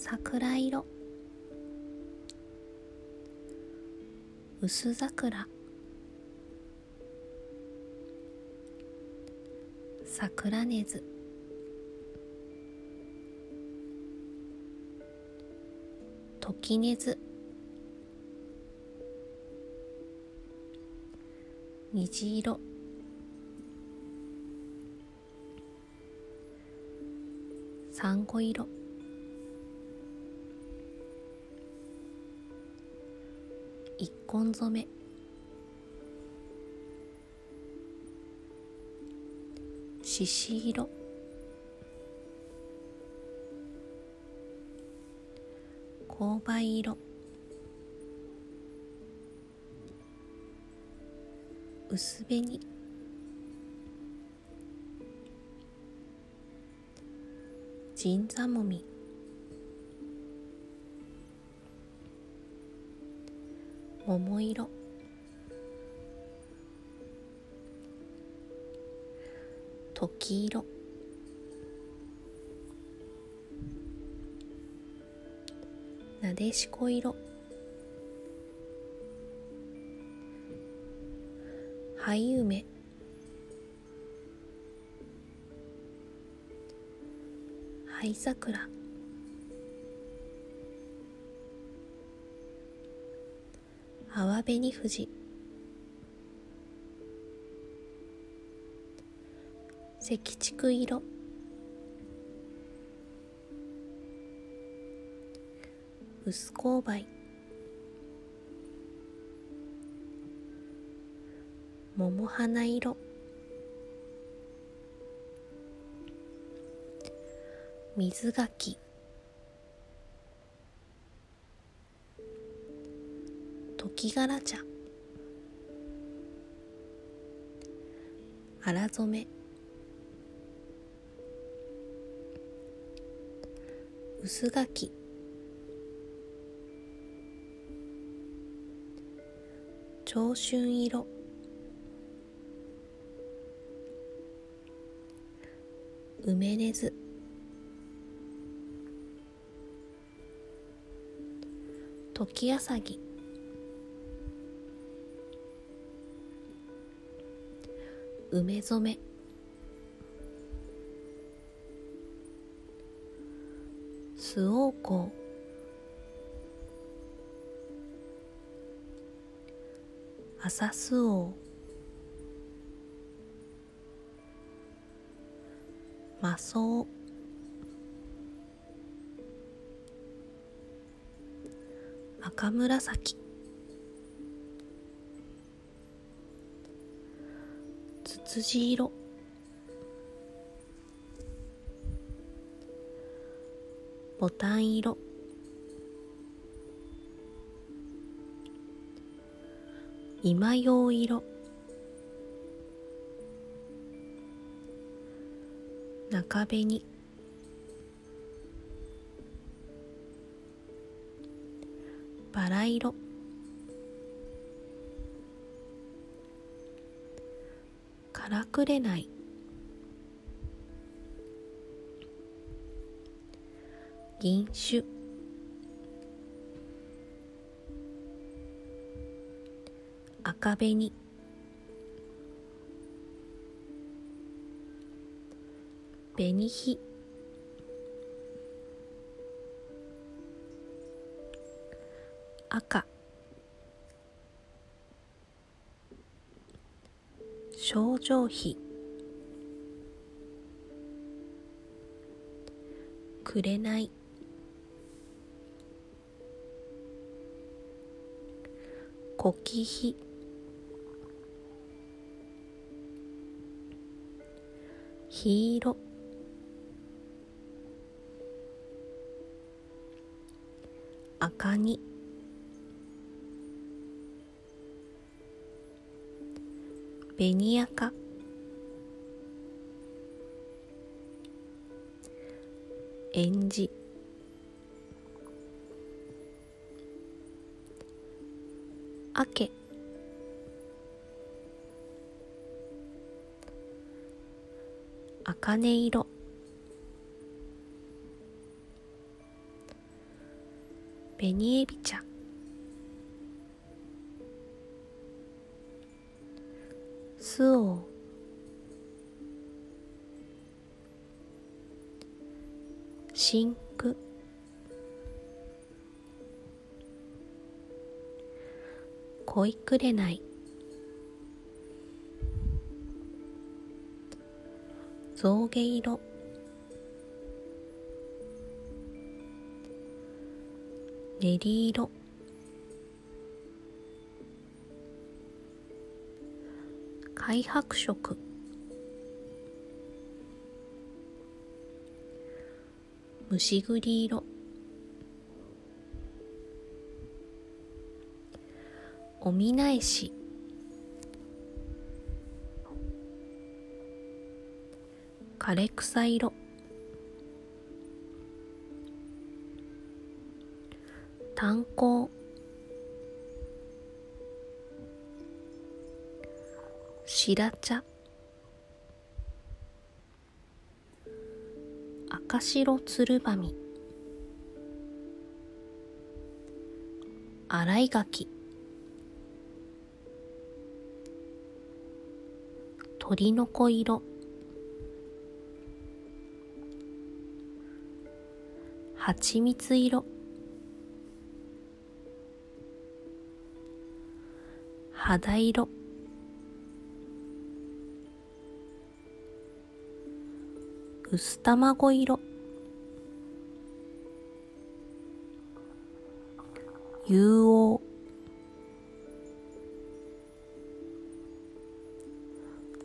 桜色。薄桜。桜根津。時根津。虹色。サンゴ色。一根染め。獅子色。紅梅色。薄紅。銀座もみ。桃色。時色。なでしこ色。灰梅灰桜。淡紅富士。赤竹色。薄紅梅桃花色。水柿。時柄茶。荒染め。薄柿。長春色。梅根津時あさぎ梅染め。スオウコウ朝スオウマソウ赤紫。ツツジ色。ボタン色。今用色。中紅バラ色。くれない。銀酒赤紅。紅火赤。症状費くれない。こき火黄色赤に。紅赤えんじあけあかね色。紅エビ茶。真紅恋くれない。象牙色。練り色。灰白色。蒸し栗色。おみなえし。枯れ草色。炭鉱。白茶。赤白つるばみ洗い柿鳥の子色。はちみつ色。肌色。薄卵色。雄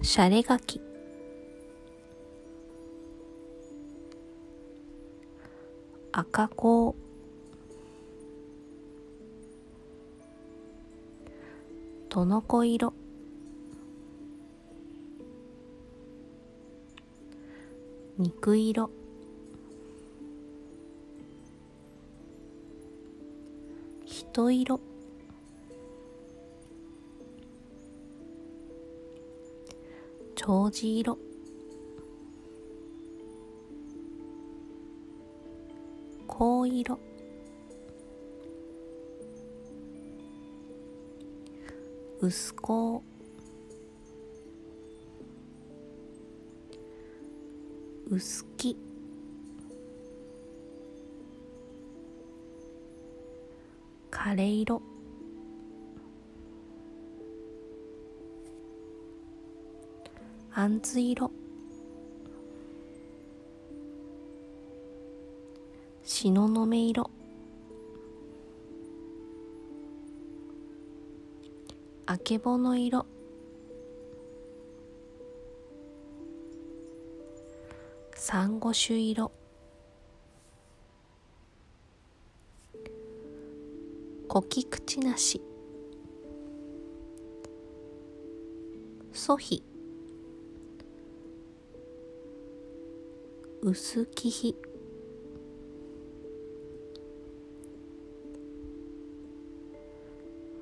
黄シャレガキ赤子。とのこ色。肉色。人色。長寿色。紺色。薄紺。薄木。枯れ色。あんず色。しののめ色。あけぼの色。サンゴ種色コキクチナシ。ソヒ。薄木比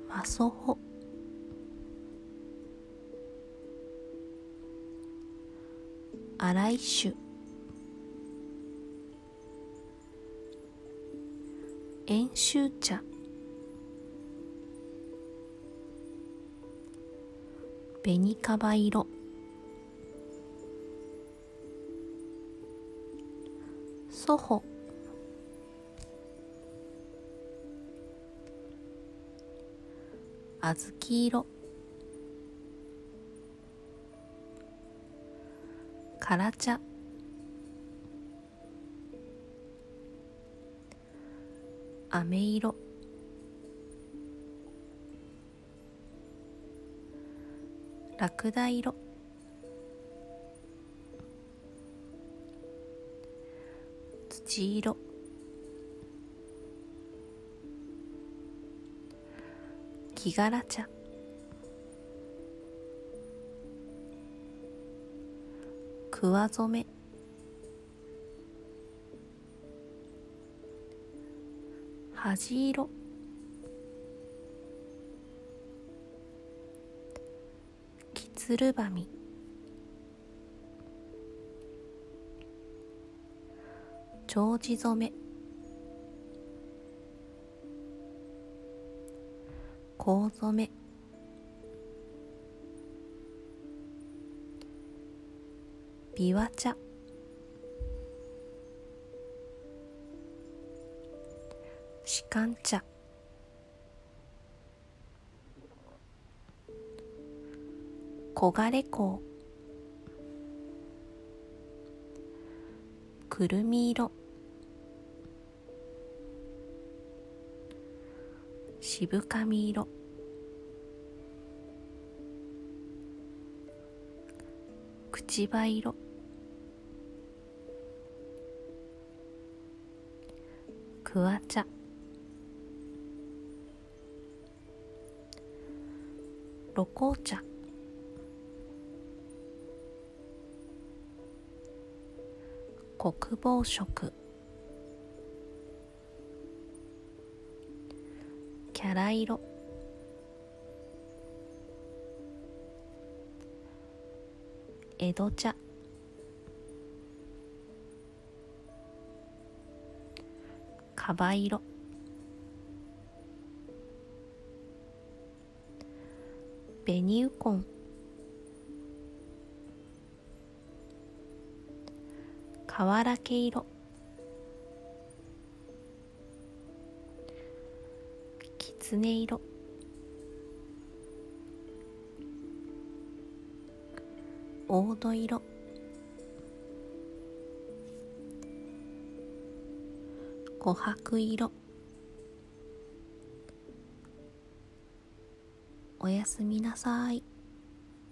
マソホ。洗い酒。遠州茶紅かば色。ソホ。あずき色から茶飴色。ラクダ色。土色。木柄茶。桑染め。恥色。きつるばみ長寿染。めコウ染。めビワ茶。シカン茶黄金香。くるみ色。渋髪色。口葉色。クワ茶。露紅茶。国防色。キャラ色。江戸茶。カバ色。紅ウコン。瓦系色。きつね色。黄土色。琥珀色。おやすみなさい。